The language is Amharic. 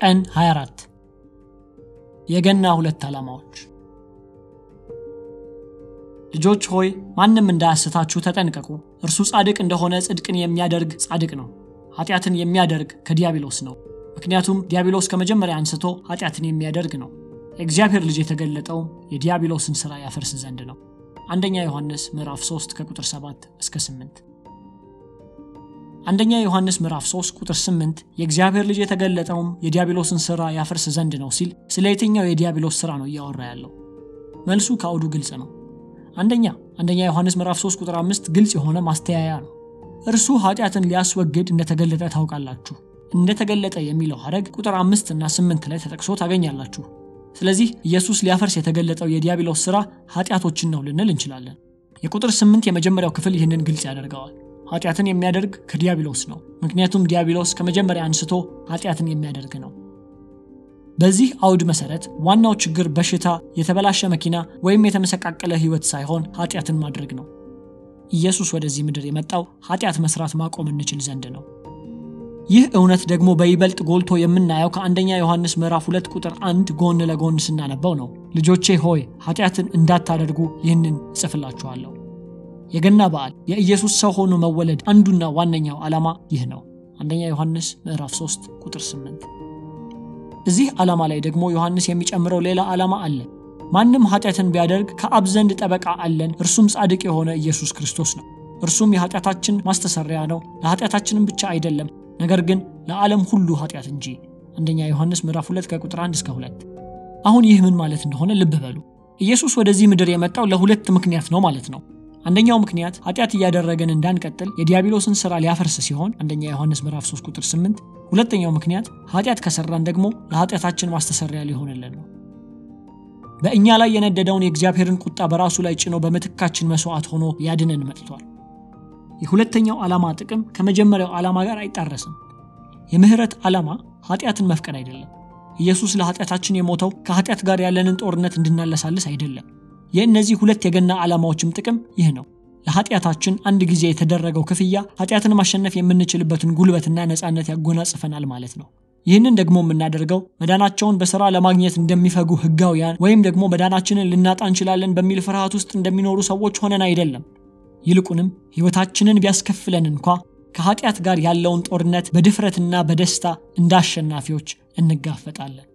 ቀን 24 የገና ሁለት ዓላማዎች ልጆች ሆይ ማንም እንዳያስታችሁ ተጠንቀቁ። እርሱ ጻድቅ እንደሆነ ጽድቅን የሚያደርግ ጻድቅ ነው፣ ኃጢአትን የሚያደርግ ከዲያብሎስ ነው። ምክንያቱም ዲያብሎስ ከመጀመሪያ አንስቶ ኃጢአትን የሚያደርግ ነው። የእግዚአብሔር ልጅ የተገለጠው የዲያብሎስን ሥራ ያፈርስ ዘንድ ነው። አንደኛ ዮሐንስ ምዕራፍ 3 ከቁጥር 7 እስከ 8። አንደኛ ዮሐንስ ምዕራፍ 3 ቁጥር 8 የእግዚአብሔር ልጅ የተገለጠውም የዲያብሎስን ሥራ ያፈርስ ዘንድ ነው ሲል ስለ የትኛው የዲያብሎስ ሥራ ነው እያወራ ያለው? መልሱ ከአውዱ ግልጽ ነው። አንደኛ አንደኛ ዮሐንስ ምዕራፍ 3 ቁጥር 5 ግልጽ የሆነ ማስተያያ ነው። እርሱ ኃጢአትን ሊያስወግድ እንደተገለጠ ታውቃላችሁ። እንደተገለጠ የሚለው ሐረግ ቁጥር 5 እና 8 ላይ ተጠቅሶ ታገኛላችሁ። ስለዚህ ኢየሱስ ሊያፈርስ የተገለጠው የዲያብሎስ ሥራ ኃጢአቶችን ነው ልንል እንችላለን። የቁጥር 8 የመጀመሪያው ክፍል ይህንን ግልጽ ያደርገዋል። ኃጢአትን የሚያደርግ ከዲያብሎስ ነው። ምክንያቱም ዲያብሎስ ከመጀመሪያ አንስቶ ኃጢአትን የሚያደርግ ነው። በዚህ አውድ መሰረት ዋናው ችግር በሽታ፣ የተበላሸ መኪና ወይም የተመሰቃቀለ ሕይወት ሳይሆን ኃጢአትን ማድረግ ነው። ኢየሱስ ወደዚህ ምድር የመጣው ኃጢአት መስራት ማቆም እንችል ዘንድ ነው። ይህ እውነት ደግሞ በይበልጥ ጎልቶ የምናየው ከአንደኛ ዮሐንስ ምዕራፍ 2 ቁጥር 1 ጎን ለጎን ስናነበው ነው። ልጆቼ ሆይ ኃጢአትን እንዳታደርጉ ይህንን እጽፍላችኋለሁ። የገና በዓል የኢየሱስ ሰው ሆኖ መወለድ አንዱና ዋነኛው ዓላማ ይህ ነው። አንደኛ ዮሐንስ ምዕራፍ 3 ቁጥር 8 እዚህ ዓላማ ላይ ደግሞ ዮሐንስ የሚጨምረው ሌላ ዓላማ አለ። ማንም ኃጢአትን ቢያደርግ ከአብ ዘንድ ጠበቃ አለን፣ እርሱም ጻድቅ የሆነ ኢየሱስ ክርስቶስ ነው። እርሱም የኃጢአታችን ማስተሰሪያ ነው፣ ለኃጢአታችንም ብቻ አይደለም፣ ነገር ግን ለዓለም ሁሉ ኃጢአት እንጂ። አንደኛ ዮሐንስ ምዕራፍ 2 ከቁጥር 1 እስከ 2። አሁን ይህ ምን ማለት እንደሆነ ልብ በሉ። ኢየሱስ ወደዚህ ምድር የመጣው ለሁለት ምክንያት ነው ማለት ነው። አንደኛው ምክንያት ኃጢአት እያደረገን እንዳንቀጥል የዲያብሎስን ሥራ ሊያፈርስ ሲሆን አንደኛ ዮሐንስ ምዕራፍ 3 ቁጥር 8። ሁለተኛው ምክንያት ኃጢአት ከሰራን ደግሞ ለኃጢአታችን ማስተሰሪያ ሊሆንልን ነው። በእኛ ላይ የነደደውን የእግዚአብሔርን ቁጣ በራሱ ላይ ጭኖ በምትካችን መስዋዕት ሆኖ ያድነን መጥቷል። የሁለተኛው ዓላማ ጥቅም ከመጀመሪያው ዓላማ ጋር አይጣረስም። የምህረት ዓላማ ኃጢአትን መፍቀድ አይደለም። ኢየሱስ ለኃጢአታችን የሞተው ከኃጢአት ጋር ያለንን ጦርነት እንድናለሳልስ አይደለም። የእነዚህ ሁለት የገና ዓላማዎችም ጥቅም ይህ ነው። ለኃጢአታችን አንድ ጊዜ የተደረገው ክፍያ ኃጢአትን ማሸነፍ የምንችልበትን ጉልበትና ነፃነት ያጎናጽፈናል ማለት ነው። ይህንን ደግሞ የምናደርገው መዳናቸውን በሥራ ለማግኘት እንደሚፈጉ ሕጋውያን ወይም ደግሞ መዳናችንን ልናጣ እንችላለን በሚል ፍርሃት ውስጥ እንደሚኖሩ ሰዎች ሆነን አይደለም። ይልቁንም ሕይወታችንን ቢያስከፍለን እንኳ ከኃጢአት ጋር ያለውን ጦርነት በድፍረትና በደስታ እንደ አሸናፊዎች እንጋፈጣለን።